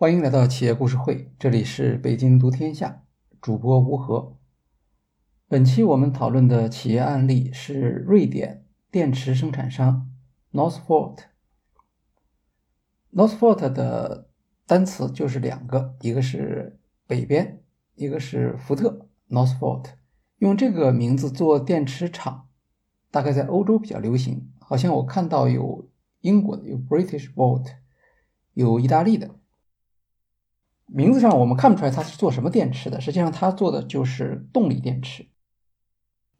欢迎来到企业故事会，这里是北京读天下，主播吴和。本期我们讨论的企业案例是瑞典电池生产商 Northvolt。Northvolt 的单词就是两个，一个是北边，一个是福特 Northvolt。用这个名字做电池厂，大概在欧洲比较流行。好像我看到有英国的，有 British Volt，有意大利的。名字上我们看不出来它是做什么电池的，实际上它做的就是动力电池，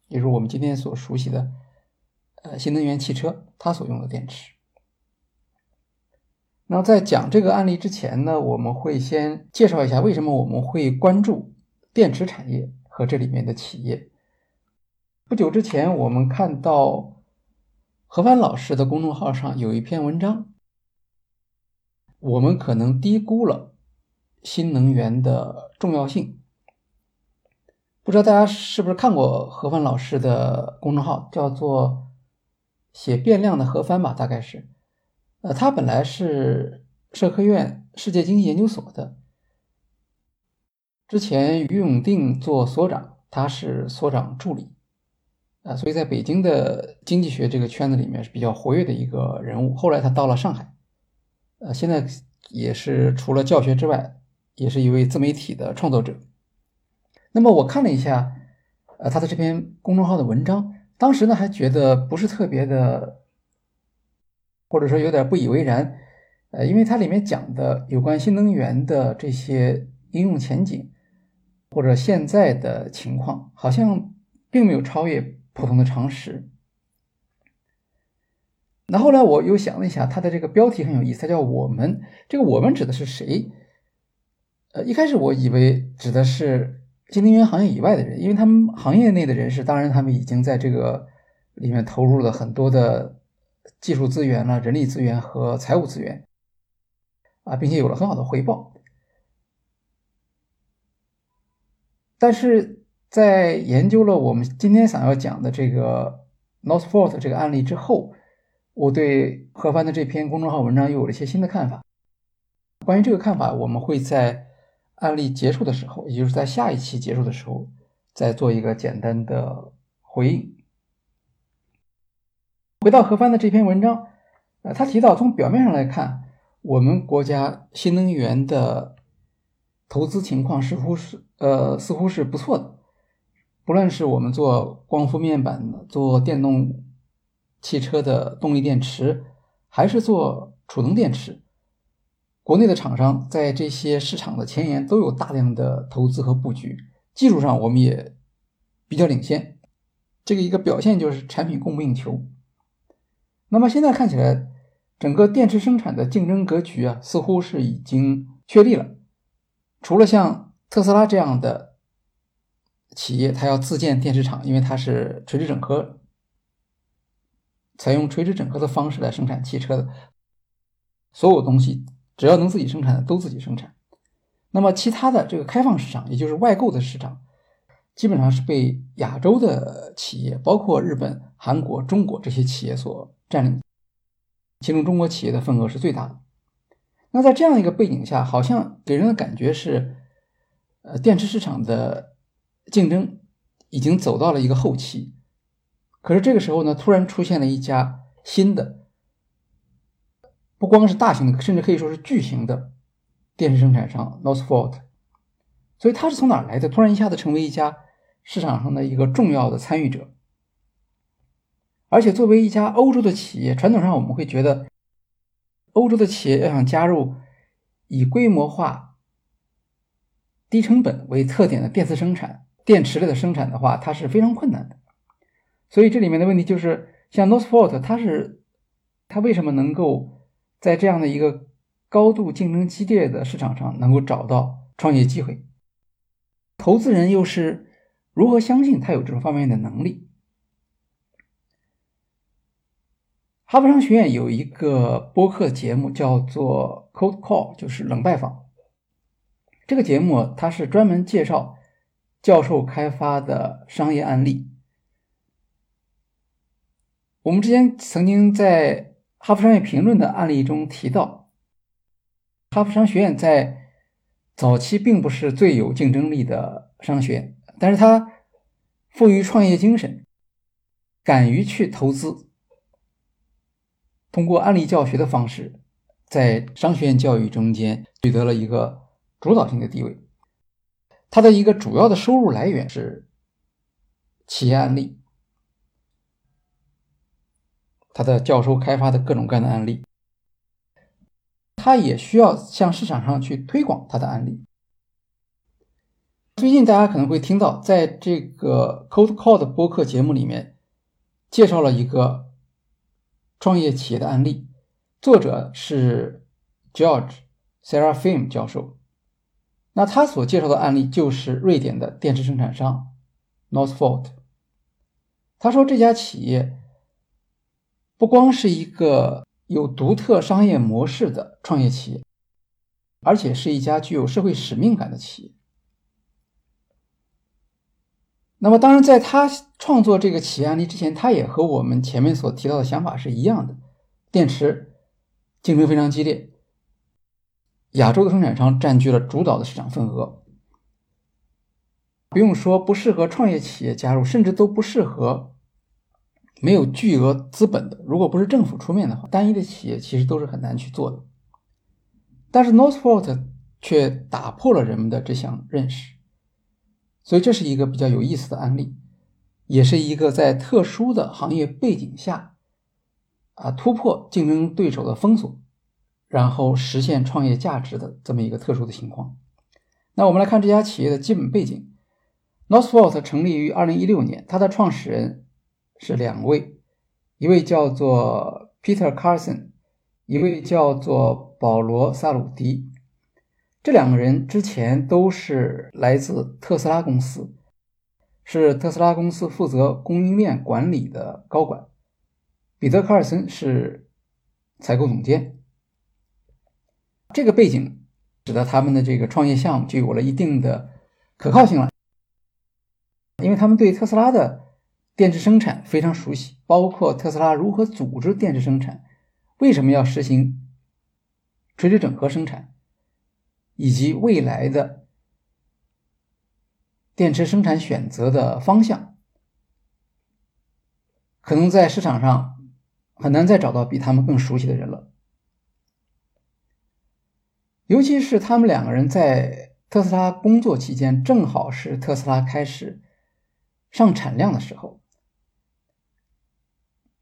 也就是我们今天所熟悉的呃新能源汽车它所用的电池。那在讲这个案例之前呢，我们会先介绍一下为什么我们会关注电池产业和这里面的企业。不久之前，我们看到何帆老师的公众号上有一篇文章，我们可能低估了。新能源的重要性，不知道大家是不是看过何帆老师的公众号，叫做“写变量的何帆”吧，大概是。呃，他本来是社科院世界经济研究所的，之前于永定做所长，他是所长助理，啊，所以在北京的经济学这个圈子里面是比较活跃的一个人物。后来他到了上海，呃，现在也是除了教学之外。也是一位自媒体的创作者。那么我看了一下，呃，他的这篇公众号的文章，当时呢还觉得不是特别的，或者说有点不以为然，呃，因为它里面讲的有关新能源的这些应用前景，或者现在的情况，好像并没有超越普通的常识。那后来我又想了一下，它的这个标题很有意思，它叫“我们”，这个“我们”指的是谁？呃，一开始我以为指的是新能源行业以外的人，因为他们行业内的人士，当然他们已经在这个里面投入了很多的技术资源了、人力资源和财务资源啊，并且有了很好的回报。但是在研究了我们今天想要讲的这个 Northvolt 这个案例之后，我对何帆的这篇公众号文章又有了一些新的看法。关于这个看法，我们会在。案例结束的时候，也就是在下一期结束的时候，再做一个简单的回应。回到何帆的这篇文章，呃，他提到从表面上来看，我们国家新能源的投资情况似乎是呃似乎是不错的，不论是我们做光伏面板、做电动汽车的动力电池，还是做储能电池。国内的厂商在这些市场的前沿都有大量的投资和布局，技术上我们也比较领先。这个一个表现就是产品供不应求。那么现在看起来，整个电池生产的竞争格局啊，似乎是已经确立了。除了像特斯拉这样的企业，它要自建电池厂，因为它是垂直整合，采用垂直整合的方式来生产汽车的，所有东西。只要能自己生产的都自己生产，那么其他的这个开放市场，也就是外购的市场，基本上是被亚洲的企业，包括日本、韩国、中国这些企业所占领，其中中国企业的份额是最大的。那在这样一个背景下，好像给人的感觉是，呃，电池市场的竞争已经走到了一个后期。可是这个时候呢，突然出现了一家新的。不光是大型的，甚至可以说是巨型的电池生产商 Northvolt，所以它是从哪儿来的？突然一下子成为一家市场上的一个重要的参与者，而且作为一家欧洲的企业，传统上我们会觉得，欧洲的企业要想加入以规模化、低成本为特点的电池生产、电池类的生产的话，它是非常困难的。所以这里面的问题就是，像 Northvolt，它是它为什么能够？在这样的一个高度竞争激烈的市场上，能够找到创业机会，投资人又是如何相信他有这种方面的能力？哈佛商学院有一个播客节目叫做 “Cold Call”，就是冷拜访。这个节目它是专门介绍教授开发的商业案例。我们之前曾经在。哈佛商业评论的案例中提到，哈佛商学院在早期并不是最有竞争力的商学院，但是它富于创业精神，敢于去投资，通过案例教学的方式，在商学院教育中间取得了一个主导性的地位。它的一个主要的收入来源是企业案例，他的教授开发的各种各样的案例，他也需要向市场上去推广他的案例。最近大家可能会听到，在这个 Code Call 的播客节目里面，介绍了一个创业企业的案例，作者是 George Serafim 教授。那他所介绍的案例就是瑞典的电池生产商 Northvolt。他说这家企业不光是一个有独特商业模式的创业企业，而且是一家具有社会使命感的企业。那么，当然，在他创作这个企业案例之前，他也和我们前面所提到的想法是一样的：电池竞争非常激烈。亚洲的生产商占据了主导的市场份额，不用说不适合创业企业加入，甚至都不适合没有巨额资本的。如果不是政府出面的话，单一的企业其实都是很难去做的。但是 Northvolt 却打破了人们的这项认识，所以这是一个比较有意思的案例，也是一个在特殊的行业背景下啊突破竞争对手的封锁。然后实现创业价值的这么一个特殊的情况。那我们来看这家企业的基本背景。Northvolt 成立于二零一六年，它的创始人是两位，一位叫做 Peter Carson，一位叫做保罗·萨鲁迪。这两个人之前都是来自特斯拉公司，是特斯拉公司负责供应链管理的高管。彼得·卡尔森是采购总监。这个背景使得他们的这个创业项目就有了一定的可靠性了，因为他们对特斯拉的电池生产非常熟悉，包括特斯拉如何组织电池生产，为什么要实行垂直整合生产，以及未来的电池生产选择的方向，可能在市场上很难再找到比他们更熟悉的人了。尤其是他们两个人在特斯拉工作期间，正好是特斯拉开始上产量的时候。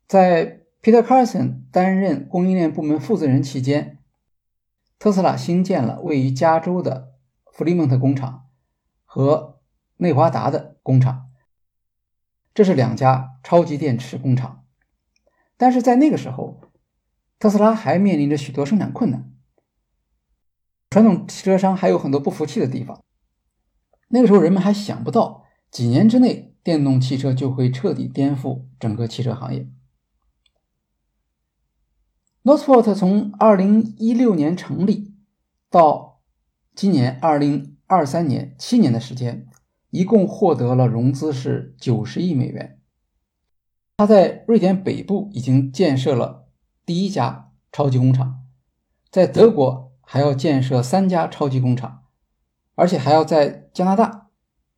在 Peter Carson 担任供应链部门负责人期间，特斯拉新建了位于加州的弗里蒙特工厂和内华达的工厂，这是两家超级电池工厂。但是在那个时候，特斯拉还面临着许多生产困难。传统汽车商还有很多不服气的地方。那个时候，人们还想不到几年之内，电动汽车就会彻底颠覆整个汽车行业。Northvolt 从二零一六年成立到今年二零二三年，七年的时间，一共获得了融资是九十亿美元。他在瑞典北部已经建设了第一家超级工厂，在德国。还要建设三家超级工厂，而且还要在加拿大，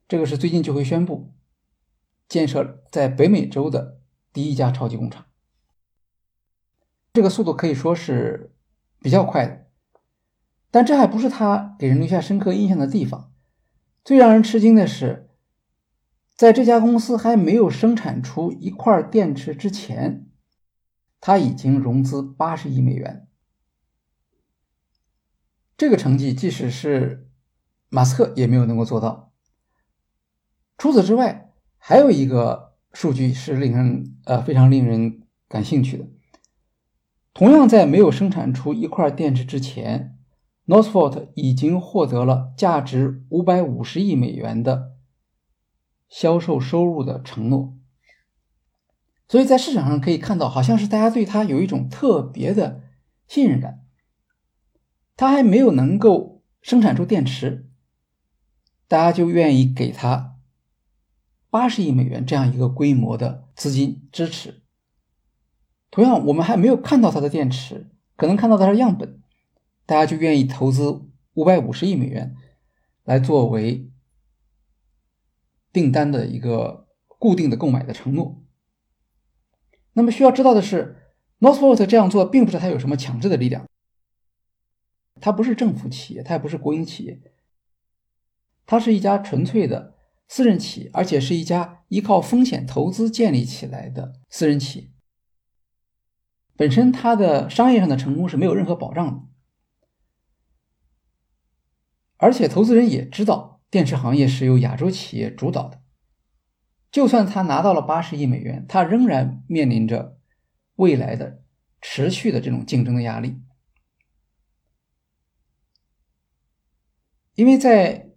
这个是最近就会宣布建设在北美洲的第一家超级工厂。这个速度可以说是比较快的，但这还不是他给人留下深刻印象的地方。最让人吃惊的是，在这家公司还没有生产出一块电池之前，他已经融资八十亿美元。这个成绩，即使是马斯克也没有能够做到。除此之外，还有一个数据是令人呃非常令人感兴趣的。同样，在没有生产出一块电池之前，Northvolt 已经获得了价值五百五十亿美元的销售收入的承诺。所以在市场上可以看到，好像是大家对它有一种特别的信任感。他还没有能够生产出电池，大家就愿意给他八十亿美元这样一个规模的资金支持。同样，我们还没有看到它的电池，可能看到它的样本，大家就愿意投资五百五十亿美元来作为订单的一个固定的购买的承诺。那么需要知道的是，Northvolt 这样做并不是它有什么强制的力量，它不是政府企业，它也不是国营企业，它是一家纯粹的私人企业，而且是一家依靠风险投资建立起来的私人企业。本身它的商业上的成功是没有任何保障的，而且投资人也知道电池行业是由亚洲企业主导的。就算他拿到了八十亿美元，他仍然面临着未来的持续的这种竞争的压力，因为在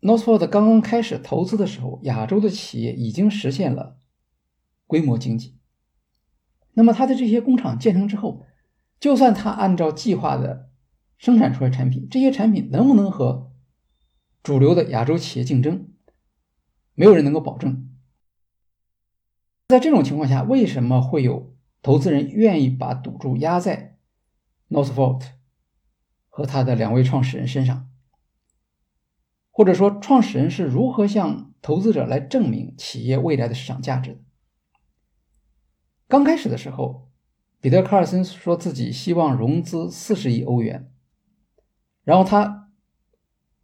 Northvolt 刚刚开始投资的时候，亚洲的企业已经实现了规模经济。那么，它的这些工厂建成之后，就算它按照计划的生产出来产品，这些产品能不能和主流的亚洲企业竞争，没有人能够保证。在这种情况下，为什么会有投资人愿意把赌注压在 Northvolt 和他的两位创始人身上？或者说，创始人是如何向投资者来证明企业未来的市场价值的？刚开始的时候，彼得·卡尔森说自己希望融资四十亿欧元，然后他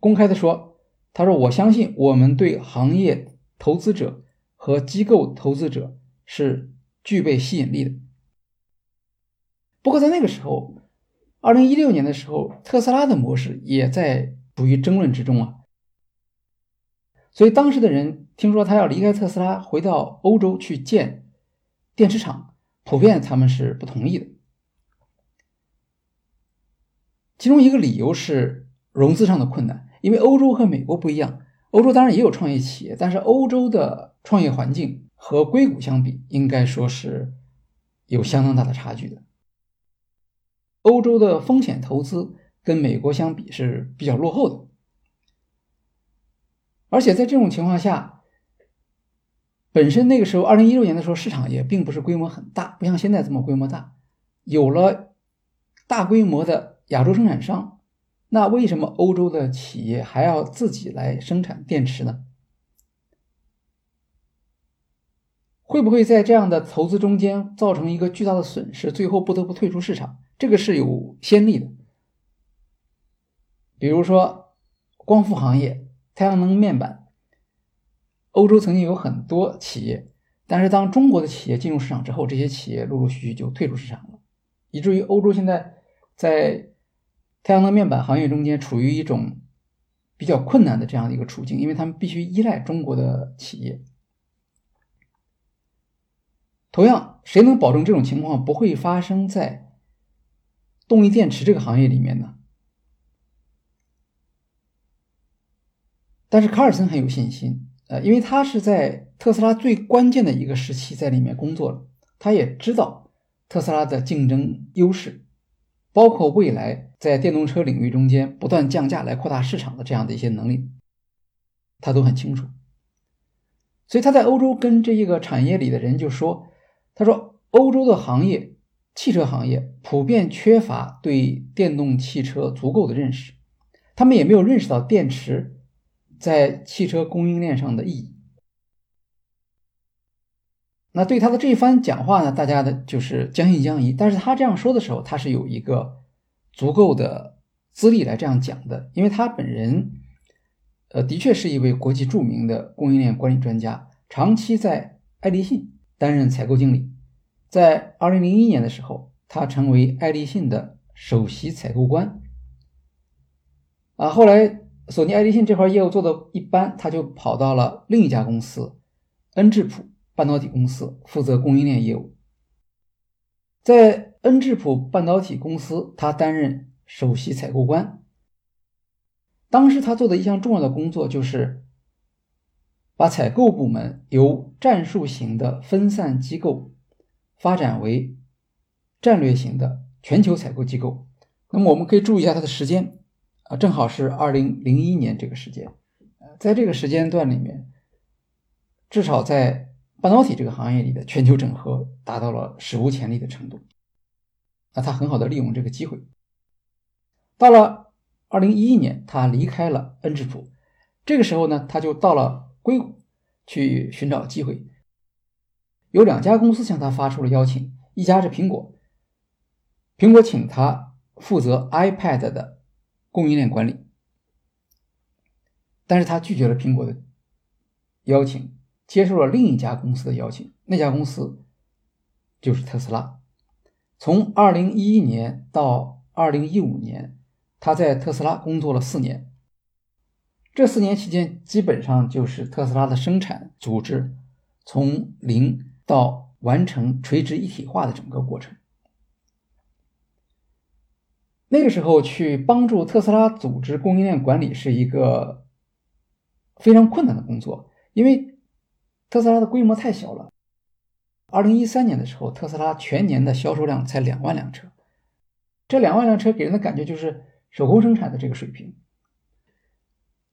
公开的说：“他说我相信我们对行业投资者。”和机构投资者是具备吸引力的。不过在那个时候，二零一六年的时候，特斯拉的模式也在处于争论之中啊。所以当时的人听说他要离开特斯拉，回到欧洲去建电池厂，普遍他们是不同意的。其中一个理由是融资上的困难，因为欧洲和美国不一样，欧洲当然也有创业企业，但是欧洲的。创业环境和硅谷相比，应该说是有相当大的差距的。欧洲的风险投资跟美国相比是比较落后的，而且在这种情况下，本身那个时候，二零一六年的时候，市场也并不是规模很大，不像现在这么规模大。有了大规模的亚洲生产商，那为什么欧洲的企业还要自己来生产电池呢？会不会在这样的投资中间造成一个巨大的损失，最后不得不退出市场？这个是有先例的。比如说，光伏行业、太阳能面板，欧洲曾经有很多企业，但是当中国的企业进入市场之后，这些企业陆陆续续就退出市场了，以至于欧洲现在在太阳能面板行业中间处于一种比较困难的这样的一个处境，因为他们必须依赖中国的企业。同样，谁能保证这种情况不会发生在动力电池这个行业里面呢？但是卡尔森很有信心，呃，因为他是在特斯拉最关键的一个时期在里面工作了，他也知道特斯拉的竞争优势，包括未来在电动车领域中间不断降价来扩大市场的这样的一些能力，他都很清楚。所以他在欧洲跟这一个产业里的人就说。他说：“欧洲的行业，汽车行业普遍缺乏对电动汽车足够的认识，他们也没有认识到电池在汽车供应链上的意义。那对他的这一番讲话呢，大家的就是将信将疑。但是他这样说的时候，他是有一个足够的资历来这样讲的，因为他本人，呃，的确是一位国际著名的供应链管理专家，长期在爱立信。”担任采购经理，在二零零一年的时候，他成为爱立信的首席采购官。啊，后来索尼爱立信这块业务做的一般，他就跑到了另一家公司恩智浦半导体公司负责供应链业务。在恩智浦半导体公司，他担任首席采购官。当时他做的一项重要的工作就是。把采购部门由战术型的分散机构发展为战略型的全球采购机构。那么我们可以注意一下它的时间啊，正好是二零零一年这个时间。呃在这个时间段里面，至少在半导体这个行业里的全球整合达到了史无前例的程度。那他很好的利用这个机会。到了二零一一年，他离开了恩智浦，这个时候呢，他就到了硅谷去寻找机会。有两家公司向他发出了邀请，一家是苹果，苹果请他负责 iPad 的供应链管理，但是他拒绝了苹果的邀请，接受了另一家公司的邀请，那家公司就是特斯拉。从二零一一年到二零一五年，他在特斯拉工作了四年。这四年期间，基本上就是特斯拉的生产组织从零到完成垂直一体化的整个过程。那个时候去帮助特斯拉组织供应链管理是一个非常困难的工作，因为特斯拉的规模太小了。二零一三年的时候，特斯拉全年的销售量才两万辆车，这两万辆车给人的感觉就是手工生产的这个水平。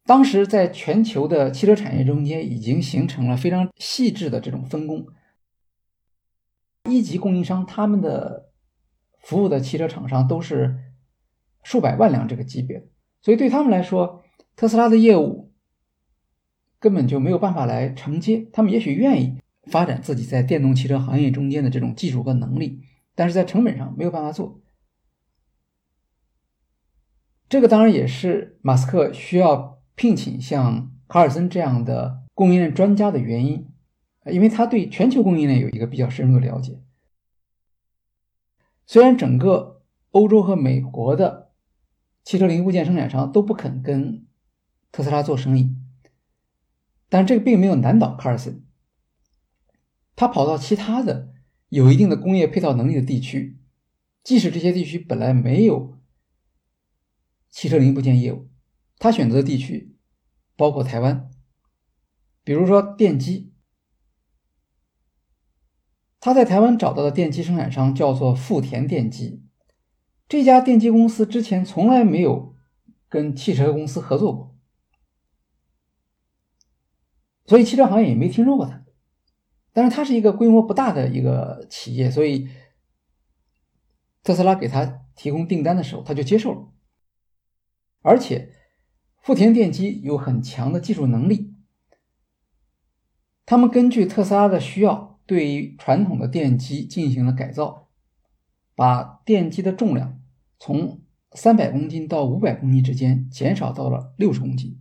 当时在全球的汽车产业中间已经形成了非常细致的这种分工，一级供应商他们的服务的汽车厂商都是数百万辆这个级别，所以对他们来说，特斯拉的业务根本就没有办法来承接，他们也许愿意。发展自己在电动汽车行业中间的这种技术和能力，但是在成本上没有办法做。这个当然也是马斯克需要聘请像卡尔森这样的供应链专家的原因，因为他对全球供应链有一个比较深入的了解。虽然整个欧洲和美国的汽车零部件生产商都不肯跟特斯拉做生意，但这个并没有难倒卡尔森。他跑到其他的有一定的工业配套能力的地区，即使这些地区本来没有汽车零部件业务，他选择的地区包括台湾，比如说电机，他在台湾找到的电机生产商叫做富田电机，这家电机公司之前从来没有跟汽车公司合作过，所以汽车行业也没听说过他。但是它是一个规模不大的一个企业，所以特斯拉给他提供订单的时候，他就接受了。而且富田电机有很强的技术能力，他们根据特斯拉的需要，对于传统的电机进行了改造，把电机的重量从三百公斤到五百公斤之间减少到了六十公斤。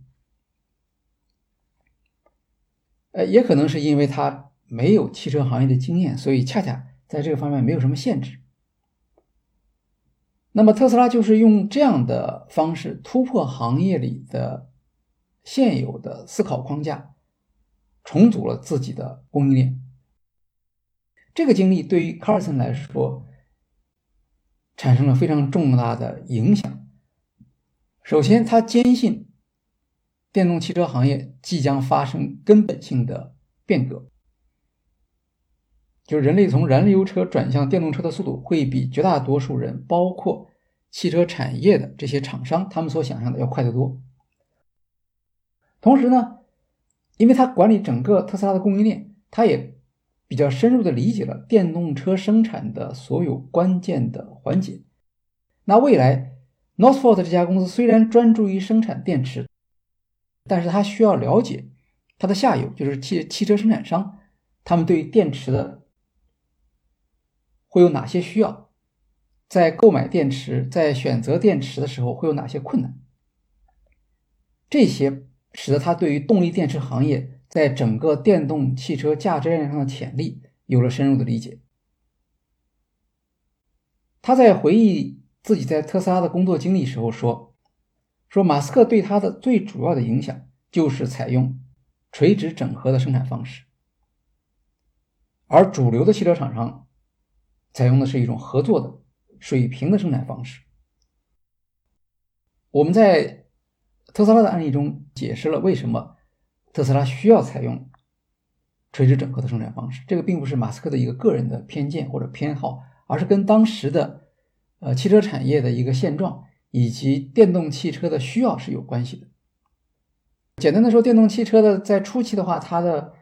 呃，也可能是因为他。没有汽车行业的经验，所以恰恰在这个方面没有什么限制。那么特斯拉就是用这样的方式突破行业里的现有的思考框架，重组了自己的供应链。这个经历对于卡尔森来说产生了非常重大的影响。首先，他坚信电动汽车行业即将发生根本性的变革。就是人类从燃油车转向电动车的速度会比绝大多数人，包括汽车产业的这些厂商，他们所想象的要快得多。同时呢，因为他管理整个特斯拉的供应链，他也比较深入的理解了电动车生产的所有关键的环节。那未来，Northvolt 这家公司虽然专注于生产电池，但是它需要了解它的下游，就是汽汽车生产商，他们对于电池的。会有哪些需要？在购买电池、在选择电池的时候会有哪些困难？这些使得他对于动力电池行业在整个电动汽车价值链上的潜力有了深入的理解。他在回忆自己在特斯拉的工作经历时候说：“说马斯克对他的最主要的影响就是采用垂直整合的生产方式，而主流的汽车厂商。”采用的是一种合作的水平的生产方式。我们在特斯拉的案例中解释了为什么特斯拉需要采用垂直整合的生产方式。这个并不是马斯克的一个个人的偏见或者偏好，而是跟当时的呃汽车产业的一个现状以及电动汽车的需要是有关系的。简单的说，电动汽车的在初期的话，它的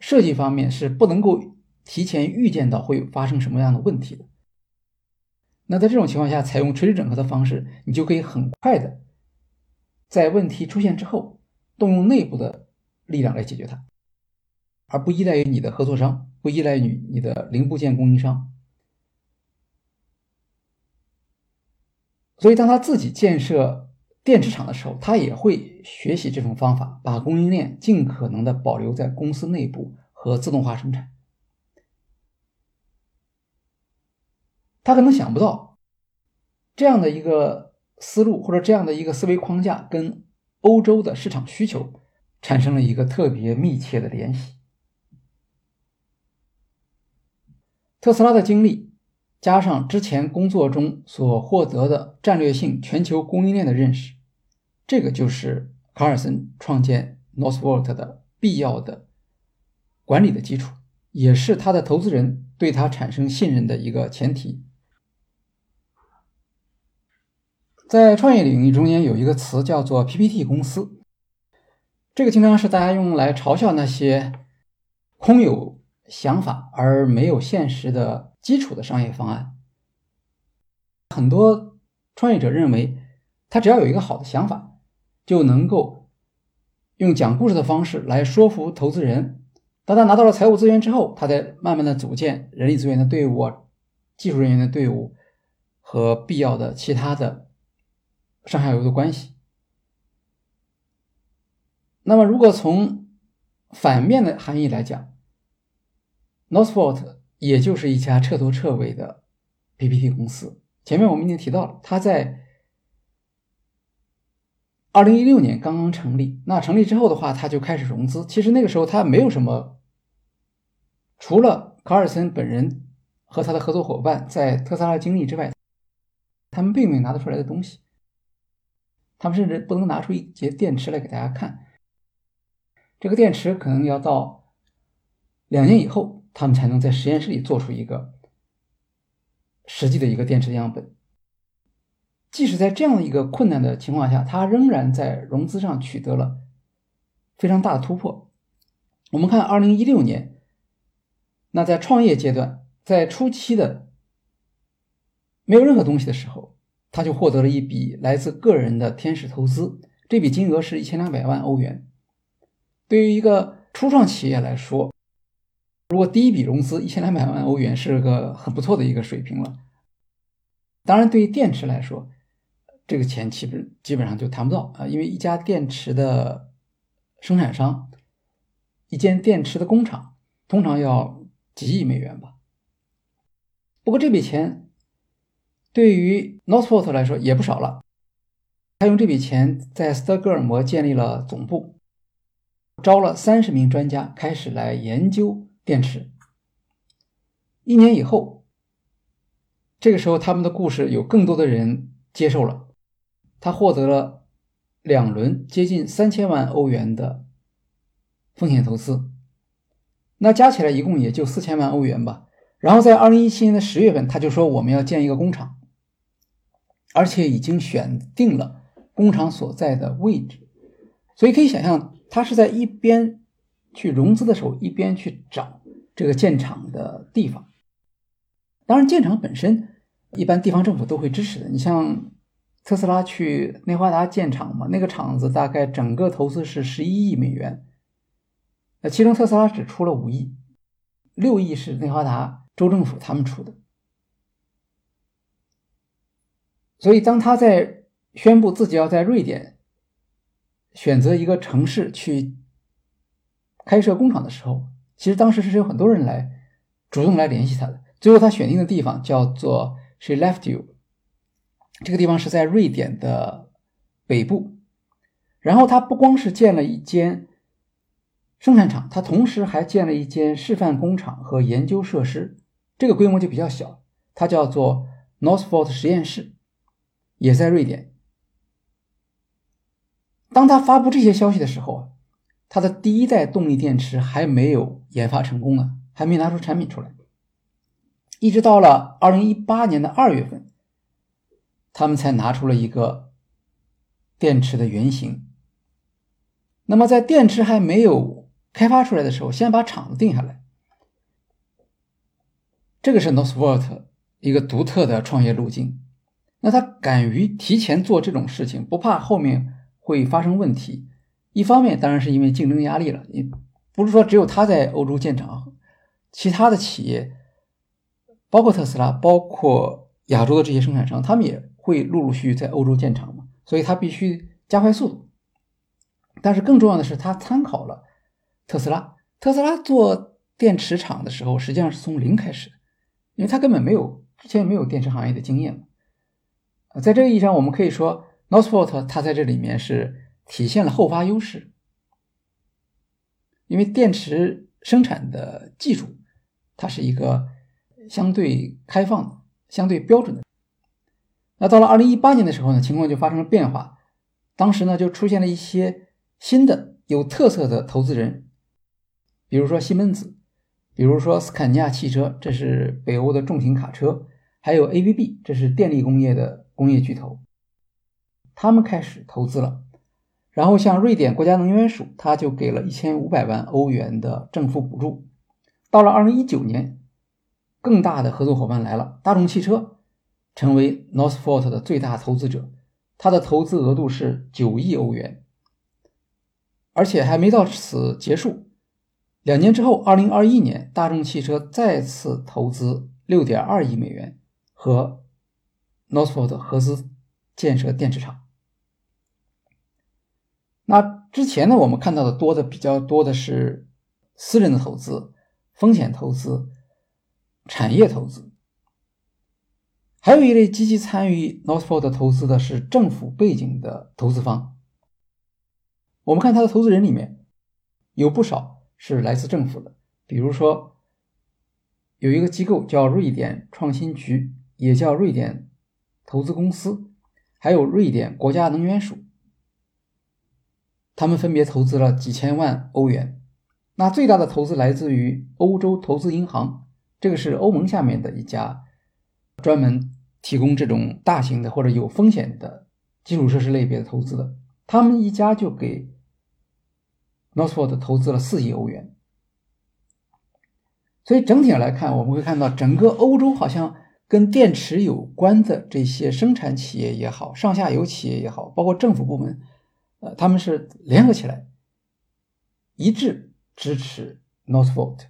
设计方面是不能够。提前预见到会发生什么样的问题的。那在这种情况下，采用垂直整合的方式，你就可以很快的在问题出现之后，动用内部的力量来解决它，而不依赖于你的合作商，不依赖于你的零部件供应商。所以，当他自己建设电池厂的时候，他也会学习这种方法，把供应链尽可能的保留在公司内部和自动化生产。他可能想不到，这样的一个思路或者这样的一个思维框架，跟欧洲的市场需求产生了一个特别密切的联系。特斯拉的经历。加上之前工作中所获得的战略性全球供应链的认识，这个就是卡尔森创建 Northvolt 的必要的管理的基础，也是他的投资人对他产生信任的一个前提。在创业领域中间有一个词叫做 PPT 公司，这个经常是大家用来嘲笑那些空有想法而没有现实的。基础的商业方案，很多创业者认为，他只要有一个好的想法，就能够用讲故事的方式来说服投资人。当他拿到了财务资源之后，他再慢慢的组建人力资源的队伍、技术人员的队伍和必要的其他的上下游的关系。那么，如果从反面的含义来讲，Northvolt。也就是一家彻头彻尾的 PPT 公司。前面我们已经提到了，它在二零一六年刚刚成立。那成立之后的话，它就开始融资。其实那个时候它没有什么，除了卡尔森本人和他的合作伙伴在特斯拉的经历之外，他们并没有拿得出来的东西。他们甚至不能拿出一节电池来给大家看。这个电池可能要到两年以后。他们才能在实验室里做出一个实际的一个电池样本。即使在这样的一个困难的情况下，他仍然在融资上取得了非常大的突破。我们看，二零一六年，那在创业阶段，在初期的没有任何东西的时候，他就获得了一笔来自个人的天使投资，这笔金额是一千两百万欧元。对于一个初创企业来说，如果第一笔融资一千两百万欧元是个很不错的一个水平了，当然对于电池来说，这个钱基本基本上就谈不到啊，因为一家电池的生产商，一间电池的工厂通常要几亿美元吧。不过这笔钱对于 Northvolt 来说也不少了，他用这笔钱在斯德哥尔摩建立了总部，招了三十名专家，开始来研究。电池。一年以后，这个时候他们的故事有更多的人接受了，他获得了两轮接近三千万欧元的风险投资，那加起来一共也就四千万欧元吧。然后在二零一七年的十月份，他就说我们要建一个工厂，而且已经选定了工厂所在的位置，所以可以想象他是在一边去融资的时候，一边去找。这个建厂的地方，当然建厂本身一般地方政府都会支持的。你像特斯拉去内华达建厂嘛，那个厂子大概整个投资是十一亿美元，那其中特斯拉只出了五亿，六亿是内华达州政府他们出的。所以当他在宣布自己要在瑞典选择一个城市去开设工厂的时候，其实当时是有很多人来主动来联系他的，最后他选定的地方叫做 She Left You，这个地方是在瑞典的北部。然后他不光是建了一间生产厂，他同时还建了一间示范工厂和研究设施，这个规模就比较小，它叫做 Northfort 实验室，也在瑞典。当他发布这些消息的时候啊。他的第一代动力电池还没有研发成功呢，还没拿出产品出来。一直到了二零一八年的二月份，他们才拿出了一个电池的原型。那么在电池还没有开发出来的时候，先把厂子定下来。这个是 Northvolt 一个独特的创业路径。那他敢于提前做这种事情，不怕后面会发生问题。一方面当然是因为竞争压力了，你不是说只有他在欧洲建厂，其他的企业，包括特斯拉，包括亚洲的这些生产商，他们也会陆陆续续在欧洲建厂嘛，所以他必须加快速度。但是更重要的是，他参考了特斯拉。特斯拉做电池厂的时候，实际上是从零开始的，因为他根本没有之前没有电池行业的经验嘛。在这个意义上，我们可以说，Northvolt 它在这里面是体现了后发优势，因为电池生产的技术，它是一个相对开放的、相对标准的。那到了二零一八年的时候呢，情况就发生了变化，当时呢就出现了一些新的有特色的投资人，比如说西门子，比如说斯堪尼亚汽车，这是北欧的重型卡车，还有 ABB，这是电力工业的。工业巨头，他们开始投资了，然后像瑞典国家能源署，他就给了一千五百万欧元的政府补助。到了二零一九年，更大的合作伙伴来了，大众汽车成为 Northvolt 的最大投资者，它的投资额度是九亿欧元，而且还没到此结束。两年之后，二零二一年，大众汽车再次投资六点二亿美元和。Northvolt 合资建设电池厂。那之前呢，我们看到的多的比较多的是私人的投资、风险投资、产业投资，还有一类积极参与 Northvolt 投资的是政府背景的投资方。我们看他的投资人里面有不少是来自政府的，比如说有一个机构叫瑞典创新局，也叫瑞典。投资公司，还有瑞典国家能源署，他们分别投资了几千万欧元。那最大的投资来自于欧洲投资银行，这个是欧盟下面的一家专门提供这种大型的或者有风险的基础设施类别的投资的。他们一家就给 Northvolt 投资了四亿欧元。所以整体上来看，我们会看到整个欧洲好像。跟电池有关的这些生产企业也好，上下游企业也好，包括政府部门，呃，他们是联合起来，一致支持 Northvolt。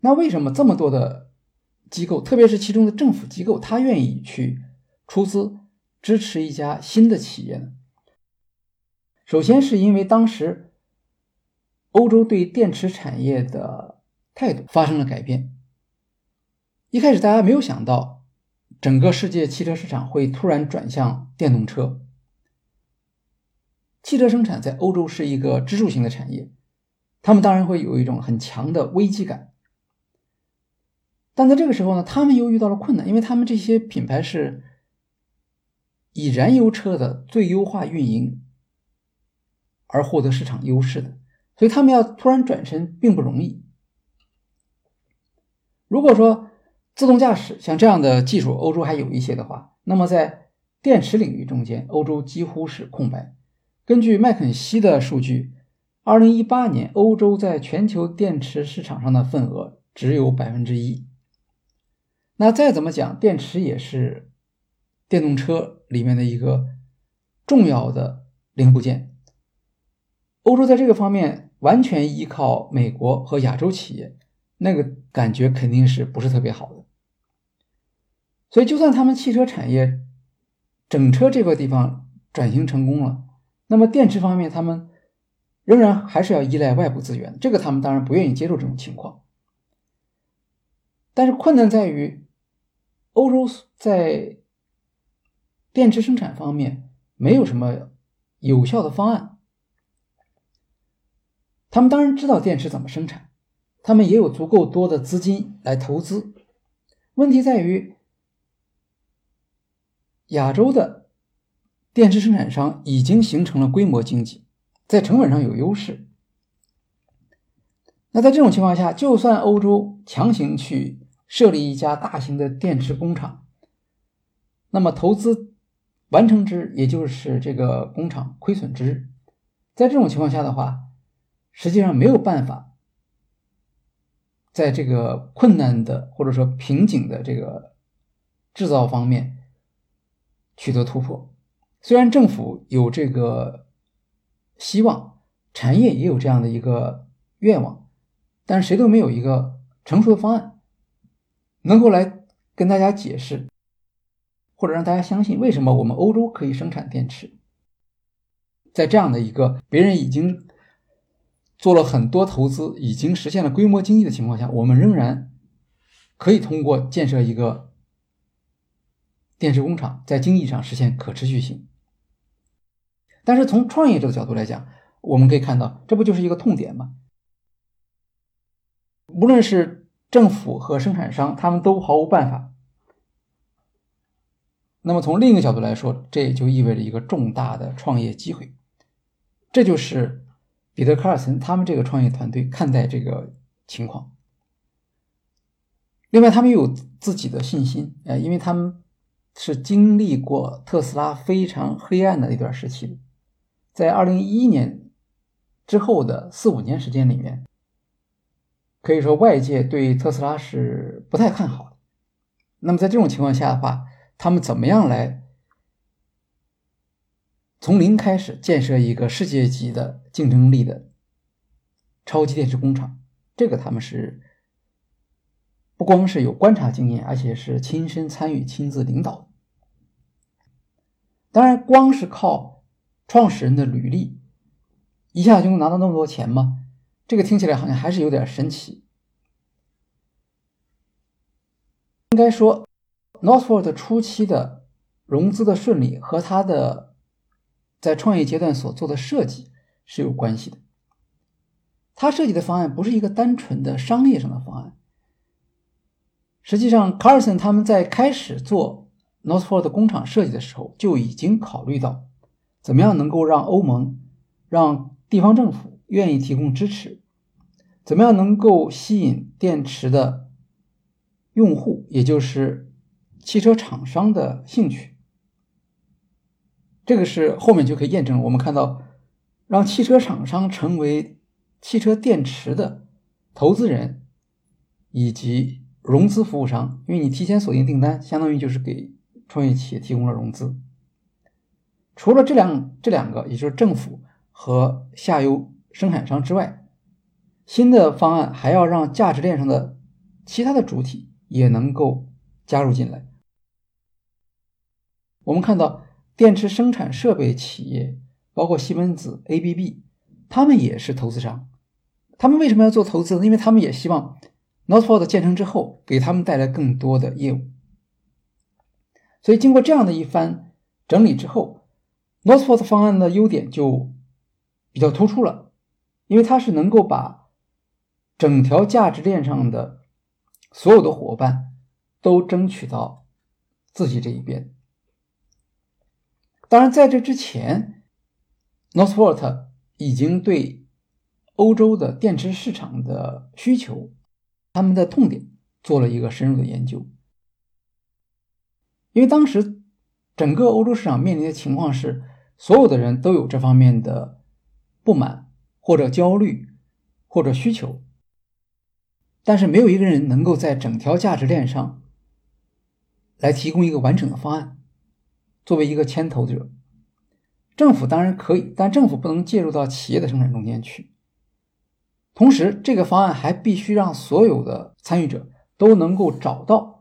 那为什么这么多的机构，特别是其中的政府机构，他愿意去出资支持一家新的企业呢？首先是因为当时欧洲对电池产业的态度发生了改变。一开始大家没有想到，整个世界汽车市场会突然转向电动车。汽车生产在欧洲是一个支柱型的产业，他们当然会有一种很强的危机感。但在这个时候呢，他们又遇到了困难，因为他们这些品牌是以燃油车的最优化运营而获得市场优势的，所以他们要突然转身并不容易。如果说，自动驾驶像这样的技术，欧洲还有一些的话，那么在电池领域中间，欧洲几乎是空白。根据麦肯锡的数据，二零一八年欧洲在全球电池市场上的份额只有百分之一。那再怎么讲，电池也是电动车里面的一个重要的零部件。欧洲在这个方面完全依靠美国和亚洲企业，那个感觉肯定是不是特别好的。所以，就算他们汽车产业整车这个地方转型成功了，那么电池方面他们仍然还是要依赖外部资源，这个他们当然不愿意接受这种情况。但是困难在于，欧洲在电池生产方面没有什么有效的方案。他们当然知道电池怎么生产，他们也有足够多的资金来投资，问题在于。亚洲的电池生产商已经形成了规模经济，在成本上有优势。那在这种情况下，就算欧洲强行去设立一家大型的电池工厂，那么投资完成之，也就是这个工厂亏损之，在这种情况下的话，实际上没有办法在这个困难的或者说瓶颈的这个制造方面取得突破。虽然政府有这个希望，产业也有这样的一个愿望，但是谁都没有一个成熟的方案能够来跟大家解释，或者让大家相信为什么我们欧洲可以生产电池。在这样的一个别人已经做了很多投资，已经实现了规模经济的情况下，我们仍然可以通过建设一个电池工厂，在经济上实现可持续性。但是从创业者的角度来讲，我们可以看到，这不就是一个痛点吗？无论是政府和生产商，他们都毫无办法。那么从另一个角度来说，这也就意味着一个重大的创业机会。这就是彼得·卡尔森他们这个创业团队看待这个情况。另外，他们又有自己的信心，呃，因为他们是经历过特斯拉非常黑暗的一段时期，在二零一一年之后的四五年时间里面，可以说外界对特斯拉是不太看好的。那么在这种情况下的话，他们怎么样来？从零开始建设一个世界级的竞争力的超级电池工厂，这个他们是不光是有观察经验，而且是亲身参与、亲自领导。当然，光是靠创始人的履历，一下就能拿到那么多钱吗？这个听起来好像还是有点神奇。应该说，Northwood 初期的融资的顺利和他的。在创业阶段所做的设计是有关系的。他设计的方案不是一个单纯的商业上的方案。实际上，，Carson 他们在开始做 Notfor 的工厂设计的时候，就已经考虑到怎么样能够让欧盟、让地方政府愿意提供支持，怎么样能够吸引电池的用户，也就是汽车厂商的兴趣。这个是后面就可以验证。我们看到，让汽车厂商成为汽车电池的投资人以及融资服务商，因为你提前锁定订单，相当于就是给创业企业提供了融资。除了这两这两个，也就是政府和下游生产商之外，新的方案还要让价值链上的其他的主体也能够加入进来。我们看到。电池生产设备企业，包括西门子、ABB，他们也是投资商。他们为什么要做投资呢？因为他们也希望 Northvolt 建成之后，给他们带来更多的业务。所以，经过这样的一番整理之后，Northvolt 方案的优点就比较突出了，因为它是能够把整条价值链上的所有的伙伴都争取到自己这一边。当然，在这之前，Northvolt 已经对欧洲的电池市场的需求、他们的痛点做了一个深入的研究。因为当时整个欧洲市场面临的情况是，所有的人都有这方面的不满或者焦虑或者需求，但是没有一个人能够在整条价值链上来提供一个完整的方案。作为一个牵头者，政府当然可以，但政府不能介入到企业的生产中间去。同时，这个方案还必须让所有的参与者都能够找到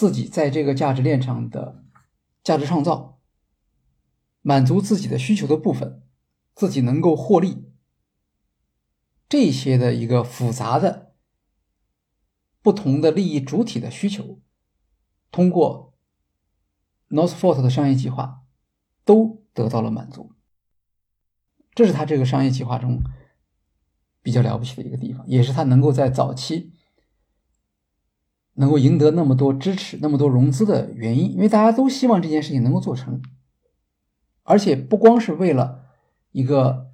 自己在这个价值链上的价值创造，满足自己的需求的部分，自己能够获利。这些的一个复杂的不同的利益主体的需求，通过。Northvolt 的商业计划都得到了满足，这是他这个商业计划中比较了不起的一个地方，也是他能够在早期能够赢得那么多支持、那么多融资的原因。因为大家都希望这件事情能够做成，而且不光是为了一个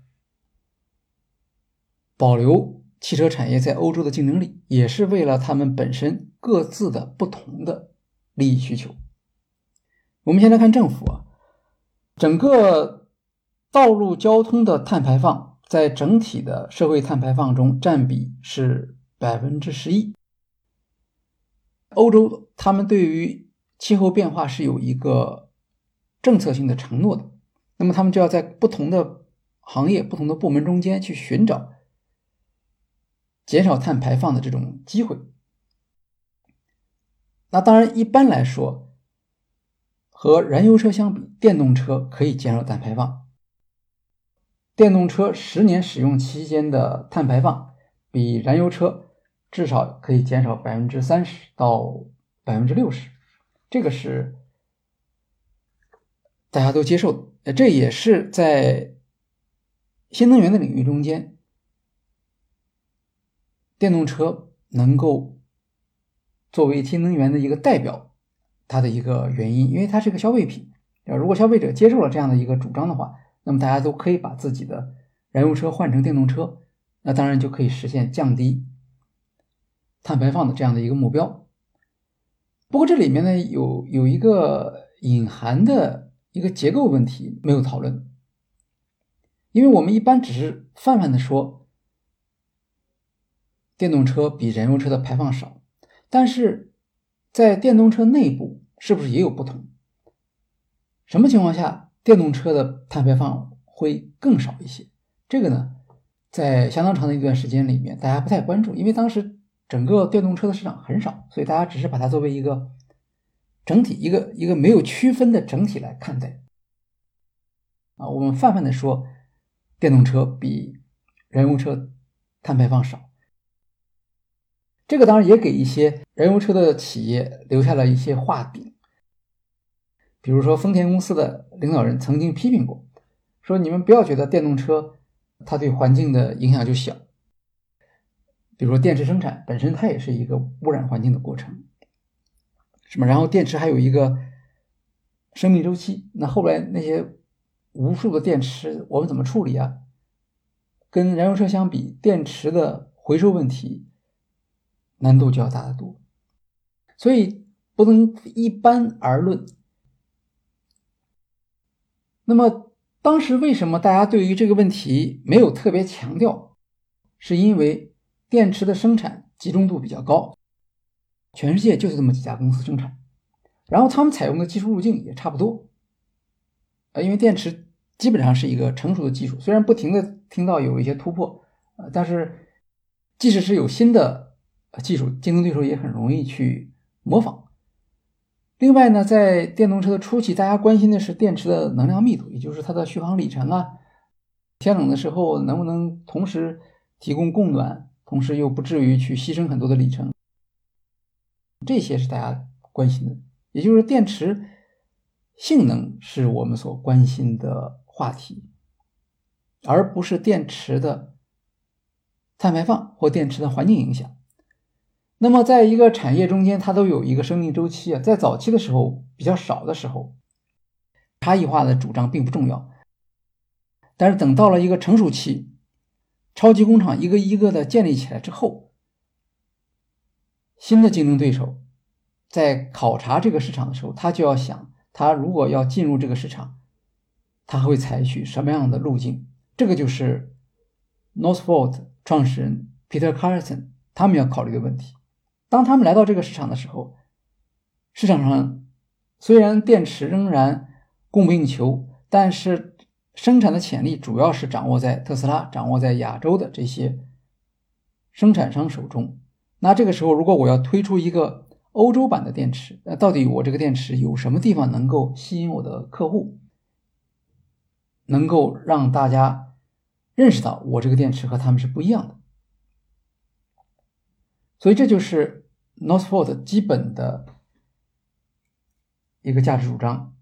保留汽车产业在欧洲的竞争力，也是为了他们本身各自的不同的利益需求。我们先来看政府啊，整个道路交通的碳排放在整体的社会碳排放中占比是百分之十一。欧洲他们对于气候变化是有一个政策性的承诺的，那么他们就要在不同的行业、不同的部门中间去寻找减少碳排放的这种机会。那当然，一般来说，和燃油车相比，电动车可以减少碳排放。电动车十年使用期间的碳排放比燃油车至少可以减少百分之三十到百分之六十，这个是大家都接受的。呃，这也是在新能源的领域中间，电动车能够作为新能源的一个代表，它的一个原因，因为它是个消费品。如果消费者接受了这样的一个主张的话，那么大家都可以把自己的燃油车换成电动车，那当然就可以实现降低碳排放的这样的一个目标。不过这里面呢有有一个隐含的一个结构问题没有讨论，因为我们一般只是泛泛的说电动车比燃油车的排放少，但是在电动车内部是不是也有不同？什么情况下？电动车的碳排放会更少一些，这个呢，在相当长的一段时间里面，大家不太关注，因为当时整个电动车的市场很少，所以大家只是把它作为一个整体，一个一个没有区分的整体来看待。啊，我们泛泛的说，电动车比燃油车碳排放少，这个当然也给一些燃油车的企业留下了一些画饼。比如说，丰田公司的领导人曾经批评过，说你们不要觉得电动车它对环境的影响就小。比如说，电池生产本身它也是一个污染环境的过程，是吗？然后电池还有一个生命周期，那后来那些无数的电池我们怎么处理啊？跟燃油车相比，电池的回收问题难度就要大得多，所以不能一般而论。那么当时为什么大家对于这个问题没有特别强调？是因为电池的生产集中度比较高，全世界就是这么几家公司生产，然后他们采用的技术路径也差不多。呃，因为电池基本上是一个成熟的技术，虽然不停的听到有一些突破，呃，但是即使是有新的技术，竞争对手也很容易去模仿。另外呢，在电动车的初期，大家关心的是电池的能量密度，也就是它的续航里程啊。天冷的时候能不能同时提供供暖，同时又不至于去牺牲很多的里程，这些是大家关心的。也就是电池性能是我们所关心的话题，而不是电池的碳排放或电池的环境影响。那么，在一个产业中间，它都有一个生命周期啊。在早期的时候比较少的时候，差异化的主张并不重要。但是等到了一个成熟期，超级工厂一个一个的建立起来之后，新的竞争对手在考察这个市场的时候，他就要想，他如果要进入这个市场，他会采取什么样的路径？这个就是 Northvolt 创始人 Peter Carlson 他们要考虑的问题。当他们来到这个市场的时候，市场上虽然电池仍然供不应求，但是生产的潜力主要是掌握在特斯拉、掌握在亚洲的这些生产商手中。那这个时候，如果我要推出一个欧洲版的电池，那到底我这个电池有什么地方能够吸引我的客户，能够让大家认识到我这个电池和他们是不一样的？所以这就是 Northvolt 基本的一个价值主张，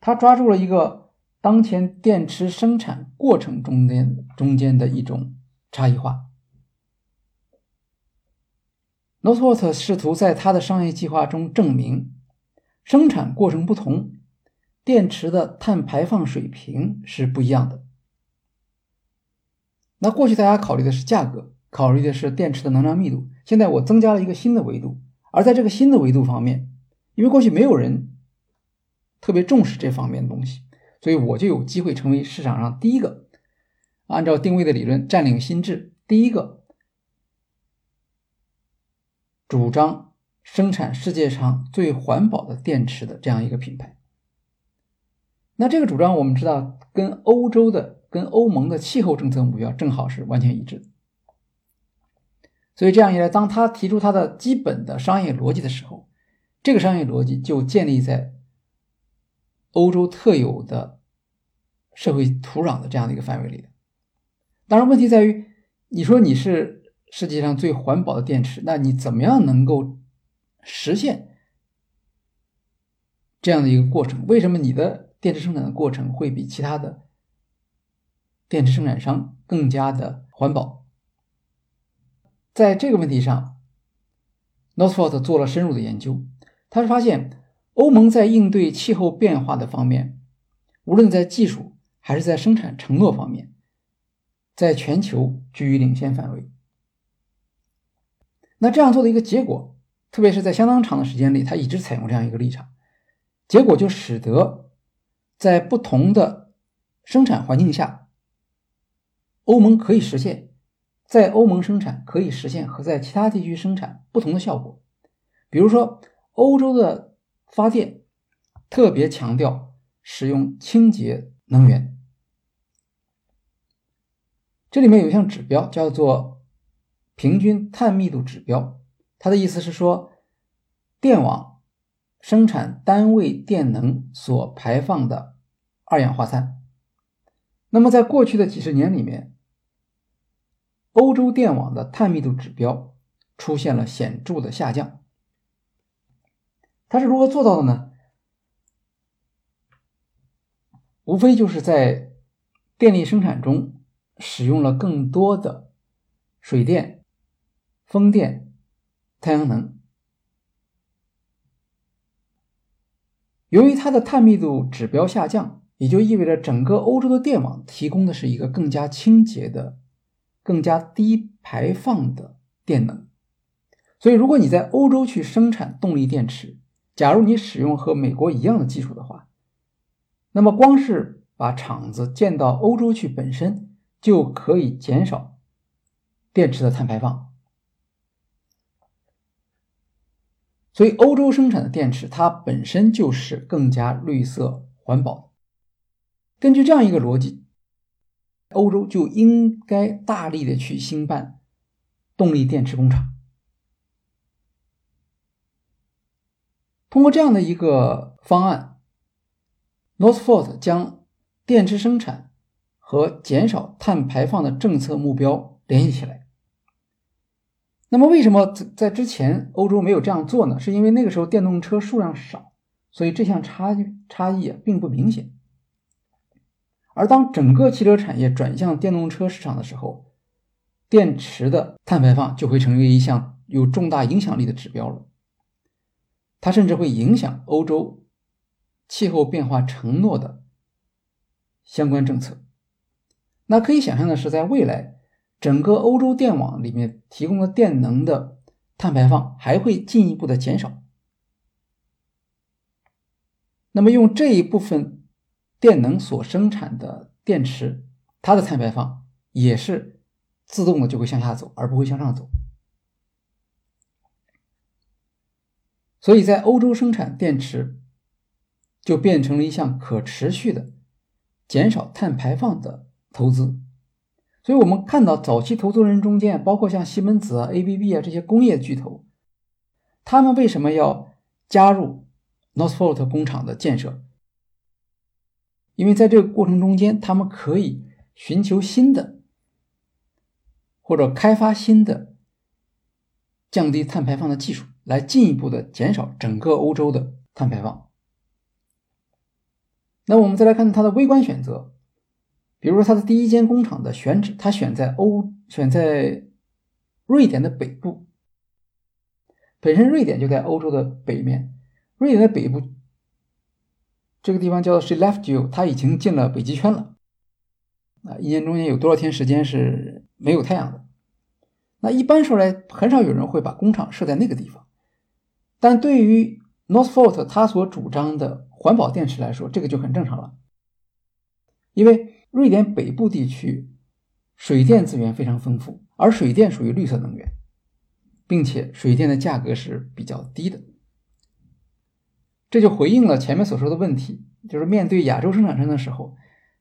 他抓住了一个当前电池生产过程中间中间的一种差异化。Northvolt 试图在他的商业计划中证明，生产过程不同，电池的碳排放水平是不一样的。那过去大家考虑的是价格。考虑的是电池的能量密度，现在我增加了一个新的维度，而在这个新的维度方面，因为过去没有人特别重视这方面的东西，所以我就有机会成为市场上第一个按照定位的理论占领心智，第一个主张生产世界上最环保的电池的这样一个品牌。那这个主张我们知道，跟欧洲的、跟欧盟的气候政策目标正好是完全一致。所以这样一来，当他提出他的基本的商业逻辑的时候，这个商业逻辑就建立在欧洲特有的社会土壤的这样的一个范围里的。当然，问题在于，你说你是世界上最环保的电池，那你怎么样能够实现这样的一个过程？为什么你的电池生产的过程会比其他的电池生产商更加的环保？在这个问题上，Northvolt 做了深入的研究。他是发现，欧盟在应对气候变化的方面，无论在技术还是在生产承诺方面，在全球居于领先范围。那这样做的一个结果，特别是在相当长的时间里，他一直采用这样一个立场，结果就使得在不同的生产环境下，欧盟可以实现。在欧盟生产可以实现和在其他地区生产不同的效果。比如说，欧洲的发电特别强调使用清洁能源。这里面有一项指标叫做平均碳密度指标，它的意思是说，电网生产单位电能所排放的二氧化碳。那么，在过去的几十年里面，欧洲电网的碳密度指标出现了显著的下降。它是如何做到的呢？无非就是在电力生产中使用了更多的水电、风电、太阳能。由于它的碳密度指标下降，也就意味着整个欧洲的电网提供的是一个更加清洁的。更加低排放的电能，所以如果你在欧洲去生产动力电池，假如你使用和美国一样的技术的话，那么光是把厂子建到欧洲去本身就可以减少电池的碳排放。所以欧洲生产的电池它本身就是更加绿色环保。根据这样一个逻辑。欧洲就应该大力的去兴办动力电池工厂。通过这样的一个方案，Northvolt 将电池生产和减少碳排放的政策目标联系起来。那么，为什么在在之前欧洲没有这样做呢？是因为那个时候电动车数量少，所以这项差距差异并不明显。而当整个汽车产业转向电动车市场的时候，电池的碳排放就会成为一项有重大影响力的指标了。它甚至会影响欧洲气候变化承诺的相关政策。那可以想象的是，在未来，整个欧洲电网里面提供的电能的碳排放还会进一步的减少。那么用这一部分。电能所生产的电池，它的碳排放也是自动的就会向下走，而不会向上走。所以在欧洲生产电池，就变成了一项可持续的减少碳排放的投资。所以，我们看到早期投资人中间，包括像西门子啊、ABB 啊这些工业巨头，他们为什么要加入 Northvolt 工厂的建设？因为在这个过程中间，他们可以寻求新的或者开发新的降低碳排放的技术，来进一步的减少整个欧洲的碳排放。那我们再来看它的微观选择，比如说它的第一间工厂的选址，它选在欧选在瑞典的北部，本身瑞典就在欧洲的北面，瑞典的北部。这个地方叫做 Skellefteå，它已经进了北极圈了。啊，一年中间有多少天时间是没有太阳的？那一般说来，很少有人会把工厂设在那个地方。但对于 Northvolt 它所主张的环保电池来说，这个就很正常了。因为瑞典北部地区水电资源非常丰富，而水电属于绿色能源。并且水电的价格是比较低的。这就回应了前面所说的问题，就是面对亚洲生产商的时候，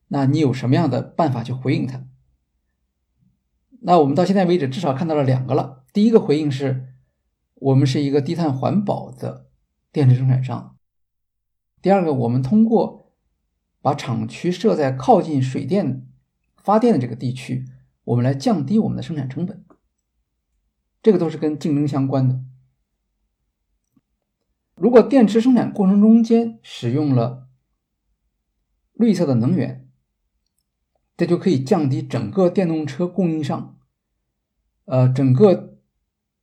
那你有什么样的办法去回应它？那我们到现在为止至少看到了两个了。第一个回应是，我们是一个低碳环保的电池生产商。第二个，我们通过把厂区设在靠近水电发电的这个地区，我们来降低我们的生产成本。这个都是跟竞争相关的。如果电池生产过程中间使用了绿色的能源，这就可以降低整个电动车供应商，呃，整个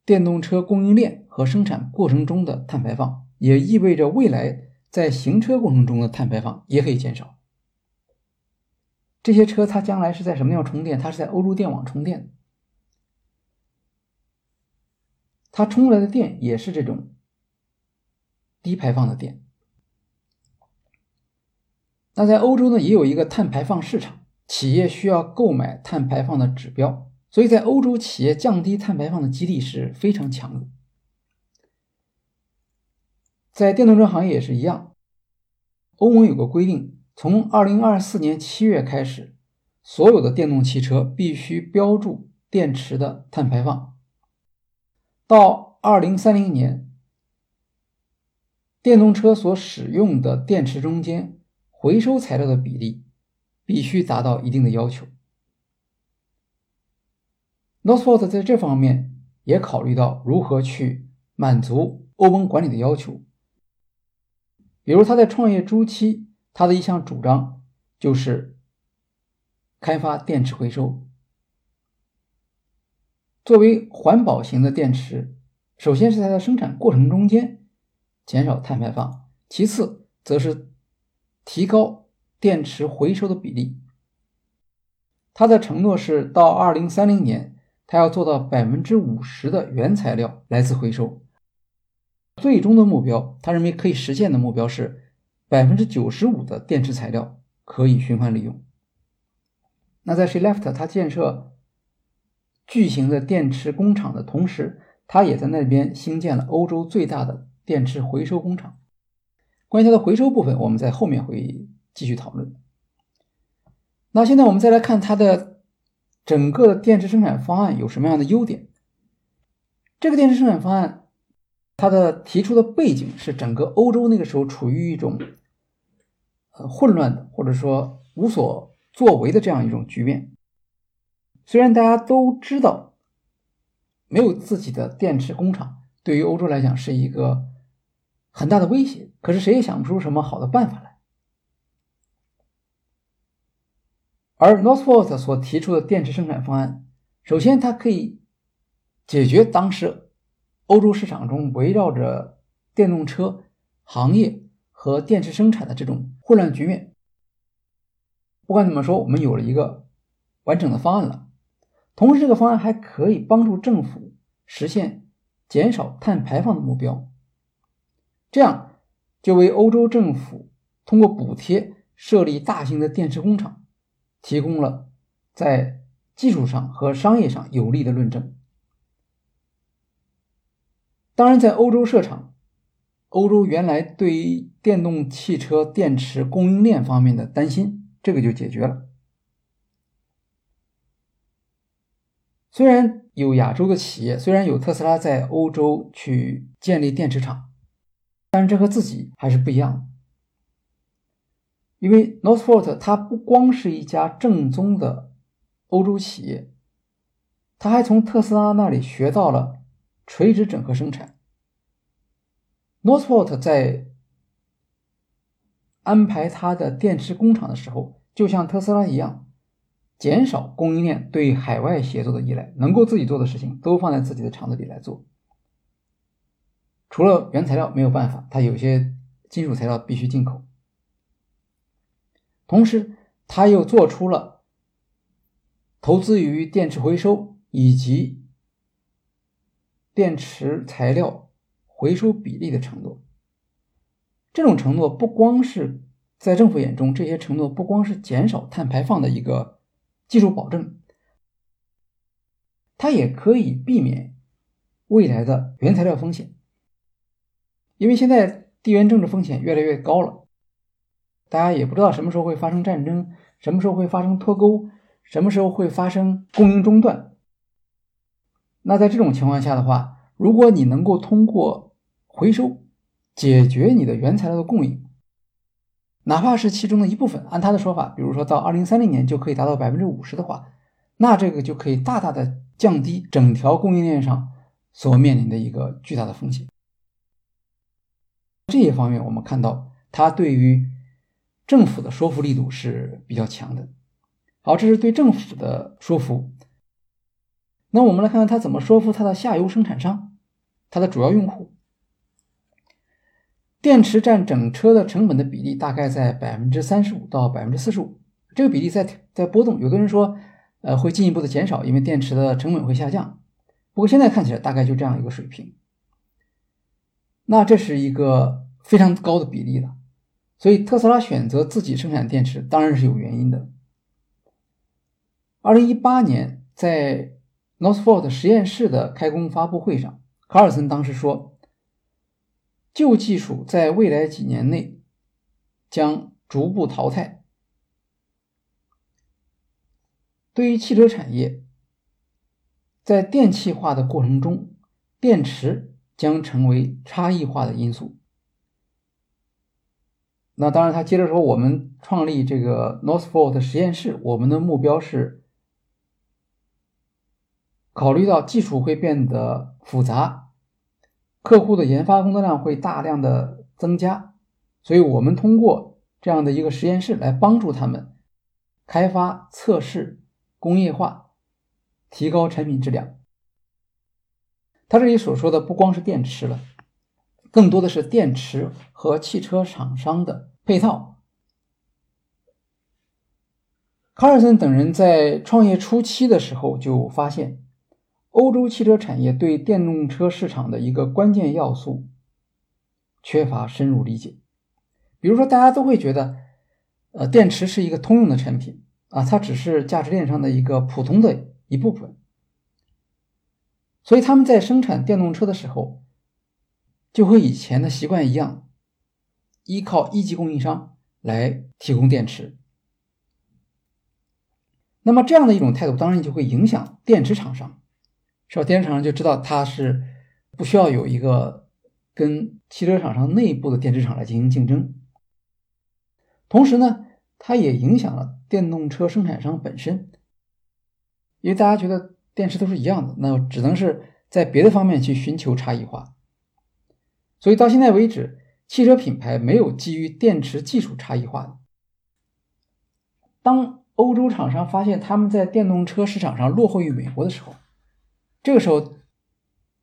电动车供应链和生产过程中的碳排放，也意味着未来在行车过程中的碳排放也可以减少。这些车它将来是在什么地方充电？它是在欧洲电网充电，它充来的电也是这种低排放的电。那在欧洲呢，也有一个碳排放市场。企业需要购买碳排放的指标，所以在欧洲，企业降低碳排放的激励是非常强的。在电动车行业也是一样，欧盟有个规定，从二零二四年七月开始，所有的电动汽车必须标注电池的碳排放。到二零三零年，电动车所使用的电池中间回收材料的比例。必须达到一定的要求。Northvolt 在这方面也考虑到如何去满足欧盟管理的要求。比如他在创业初期，他的一项主张就是开发电池回收。作为环保型的电池，首先是在它生产过程中间减少碳排放，其次则是提高。电池回收的比例，他的承诺是到二零三零年，他要做到百分之五十的原材料来自回收。最终的目标，他认为可以实现的目标是百分之九十五的电池材料可以循环利用。那在 Sheleft，他建设巨型的电池工厂的同时，他也在那边兴建了欧洲最大的电池回收工厂。关于它的回收部分，我们在后面会。继续讨论。那现在我们再来看它的整个电池生产方案有什么样的优点？这个电池生产方案，它的提出的背景是整个欧洲那个时候处于一种呃混乱的或者说无所作为的这样一种局面。虽然大家都知道没有自己的电池工厂对于欧洲来讲是一个很大的威胁，可是谁也想不出什么好的办法来。而 Northvolt 所提出的电池生产方案，首先它可以解决当时欧洲市场中围绕着电动车行业和电池生产的这种混乱局面。不管怎么说，我们有了一个完整的方案了。同时，这个方案还可以帮助政府实现减少碳排放的目标。这样就为欧洲政府通过补贴设立大型的电池工厂。提供了在技术上和商业上有利的论证。当然，在欧洲设厂，欧洲原来对于电动汽车电池供应链方面的担心，这个就解决了。虽然有亚洲的企业，虽然有特斯拉在欧洲去建立电池厂，但是这和自己还是不一样的。因为 Northvolt 它不光是一家正宗的欧洲企业，它还从特斯拉那里学到了垂直整合生产。Northvolt 在安排它的电池工厂的时候，就像特斯拉一样，减少供应链对海外协作的依赖，能够自己做的事情都放在自己的厂子里来做。除了原材料没有办法，它有些金属材料必须进口。同时，他又做出了投资于电池回收以及电池材料回收比例的承诺。这种承诺不光是在政府眼中，这些承诺不光是减少碳排放的一个技术保证，它也可以避免未来的原材料风险，因为现在地缘政治风险越来越高了，大家也不知道什么时候会发生战争，什么时候会发生脱钩，什么时候会发生供应中断。那在这种情况下的话，如果你能够通过回收解决你的原材料的供应，哪怕是其中的一部分，按他的说法，比如说到二零三零年就可以达到百分之五十的话，那这个就可以大大的降低整条供应链上所面临的一个巨大的风险。这一方面，我们看到他对于政府的说服力度是比较强的。好，这是对政府的说服。那我们来看看他怎么说服他的下游生产商，他的主要用户。电池占整车的成本的比例大概在百分之三十五到百分之四十五，这个比例在在波动。有的人说，呃，会进一步的减少，因为电池的成本会下降。不过现在看起来大概就这样一个水平。那这是一个非常高的比例了，所以特斯拉选择自己生产电池当然是有原因的。二零一八年在 Northvolt 实验室的开工发布会上，卡尔森当时说。旧技术在未来几年内将逐步淘汰。对于汽车产业，在电气化的过程中，电池将成为差异化的因素。那当然，他接着说：“我们创立这个 Northvolt 实验室，我们的目标是考虑到技术会变得复杂。”客户的研发工作量会大量的增加，所以我们通过这样的一个实验室来帮助他们开发、测试、工业化，提高产品质量。他这里所说的不光是电池了，更多的是电池和汽车厂商的配套。卡尔森等人在创业初期的时候就发现。欧洲汽车产业对电动车市场的一个关键要素缺乏深入理解。比如说，大家都会觉得，呃，电池是一个通用的产品啊，它只是价值链上的一个普通的一部分。所以他们在生产电动车的时候，就和以前的习惯一样，依靠一级供应商来提供电池。那么这样的一种态度，当然就会影响电池厂商。是吧？电池厂商就知道它是不需要有一个跟汽车厂商内部的电池厂来进行竞争。同时呢，它也影响了电动车生产商本身，因为大家觉得电池都是一样的，那只能是在别的方面去寻求差异化。所以到现在为止，汽车品牌没有基于电池技术差异化的。当欧洲厂商发现他们在电动车市场上落后于美国的时候，这个时候，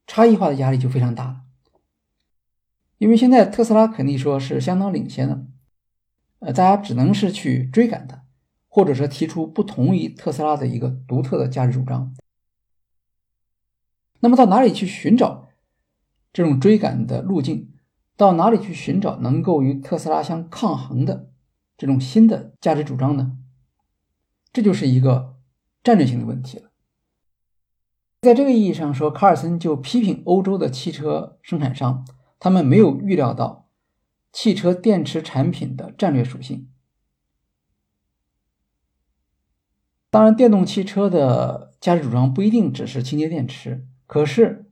差异化的压力就非常大了，因为现在特斯拉肯定说是相当领先的，呃，大家只能是去追赶它，或者说提出不同于特斯拉的一个独特的价值主张。那么到哪里去寻找这种追赶的路径？到哪里去寻找能够与特斯拉相抗衡的这种新的价值主张呢？这就是一个战略性的问题了。在这个意义上说，卡尔森就批评欧洲的汽车生产商，他们没有预料到汽车电池产品的战略属性。当然，电动汽车的价值主张不一定只是清洁电池，可是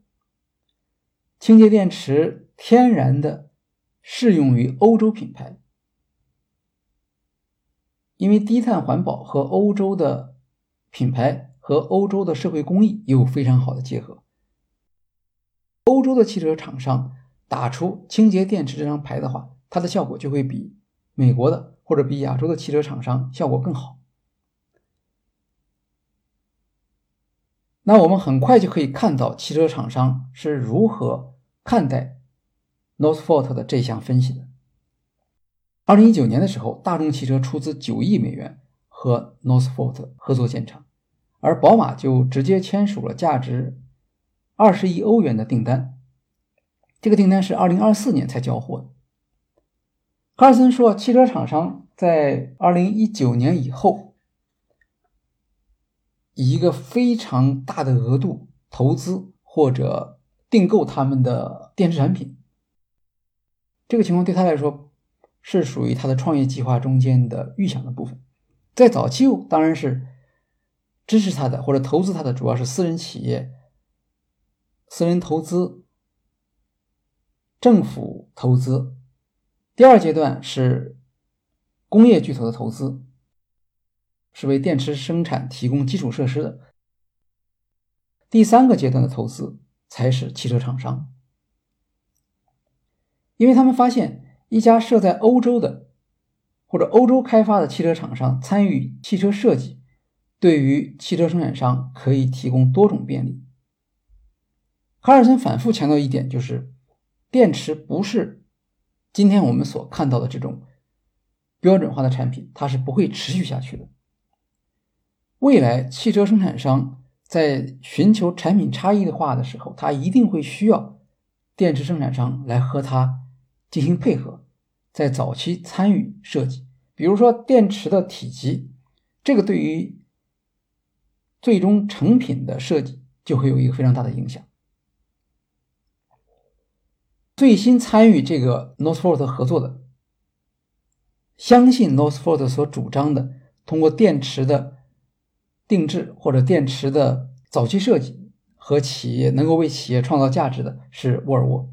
清洁电池天然的适用于欧洲品牌，因为低碳环保和欧洲的品牌。和欧洲的社会公益有非常好的结合。欧洲的汽车厂商打出清洁电池这张牌的话，它的效果就会比美国的或者比亚洲的汽车厂商效果更好。那我们很快就可以看到汽车厂商是如何看待 Northvolt 的这项分析的。二零一九年的时候，大众汽车出资九亿美元和 Northvolt 合作建厂。而宝马就直接签署了价值二十亿欧元的订单，这个订单是二零二四年才交货的。卡尔森说，汽车厂商在二零一九年以后，以一个非常大的额度投资或者订购他们的电池产品。这个情况对他来说是属于他的创业计划中间的预想的部分。在早期，当然是支持他的或者投资他的，主要是私人企业、私人投资、政府投资。第二阶段是工业巨头的投资，是为电池生产提供基础设施的。第三个阶段的投资才是汽车厂商，因为他们发现一家设在欧洲的或者欧洲开发的汽车厂商参与汽车设计，对于汽车生产商可以提供多种便利。卡尔森反复强调一点，就是电池不是今天我们所看到的这种标准化的产品，它是不会持续下去的。未来汽车生产商。在寻求产品差异化的时候，他一定会需要电池生产商来和他进行配合，在早期参与设计。比如说电池的体积，这个对于最终成品的设计就会有一个非常大的影响。最新参与这个 Northvolt 合作的，相信 Northvolt 所主张的通过电池的。定制或者电池的早期设计和企业能够为企业创造价值的是沃尔沃。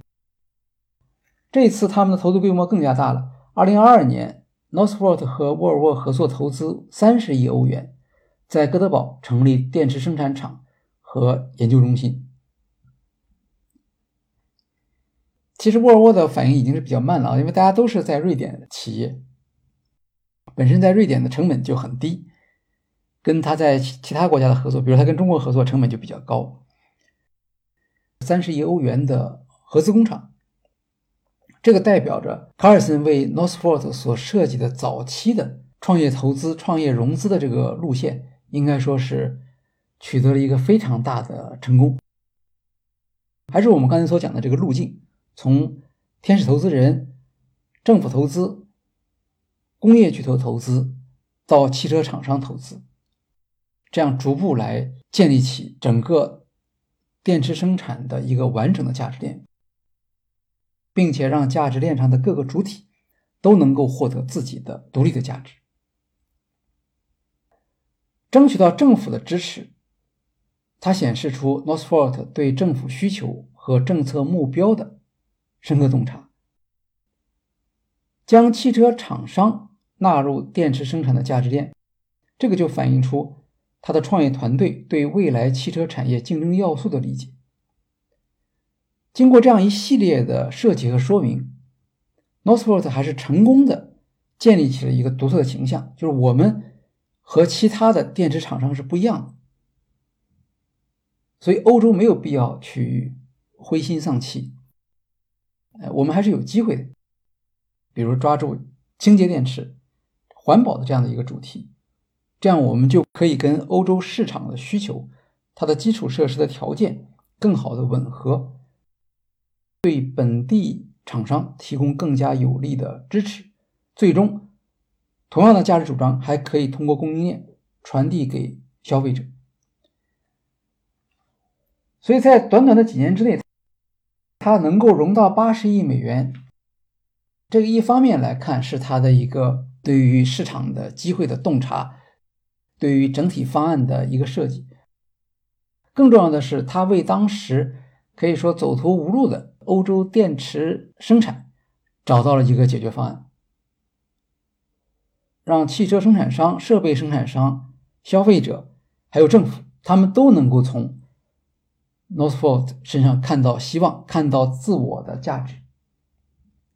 这次他们的投资规模更加大了。二零二二年，Northvolt 和沃尔沃合作投资三十亿欧元，在哥德堡成立电池生产厂和研究中心。其实沃尔沃的反应已经是比较慢了啊，因为大家都是在瑞典企业，本身在瑞典的成本就很低。跟他在其他国家的合作，比如他跟中国合作成本就比较高，三十亿欧元的合资工厂，这个代表着卡尔森为 Northvolt 所设计的早期的创业投资、创业融资的这个路线，应该说是取得了一个非常大的成功。还是我们刚才所讲的这个路径，从天使投资人、政府投资、工业巨头投资到汽车厂商投资。这样逐步来建立起整个电池生产的一个完整的价值链，并且让价值链上的各个主体都能够获得自己的独立的价值，争取到政府的支持。它显示出 Northvolt 对政府需求和政策目标的深刻洞察，将汽车厂商纳入电池生产的价值链，这个就反映出。他的创业团队对未来汽车产业竞争要素的理解，经过这样一系列的设计和说明，Northvolt 还是成功的建立起了一个独特的形象，就是我们和其他的电池厂商是不一样的，所以欧洲没有必要去灰心丧气，呃，我们还是有机会的，比如抓住清洁电池、环保的这样的一个主题。这样，我们就可以跟欧洲市场的需求、它的基础设施的条件更好的吻合，对本地厂商提供更加有力的支持。最终，同样的价值主张还可以通过供应链传递给消费者。所以在短短的几年之内，它能够融到八十亿美元，这个一方面来看是它的一个对于市场的机会的洞察。对于整体方案的一个设计，更重要的是，它为当时可以说走投无路的欧洲电池生产找到了一个解决方案，让汽车生产商、设备生产商、消费者还有政府，他们都能够从 Northvolt 身上看到希望，看到自我的价值。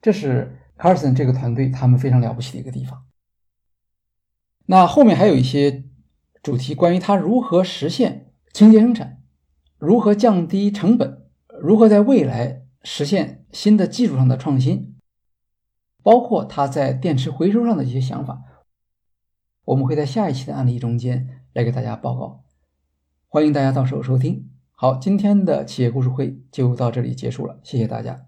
这是 Carson 这个团队他们非常了不起的一个地方。那后面还有一些。主题关于它如何实现清洁生产，如何降低成本，如何在未来实现新的技术上的创新，包括它在电池回收上的一些想法，我们会在下一期的案例中间来给大家报告。欢迎大家到时候收听。好，今天的企业故事会就到这里结束了，谢谢大家。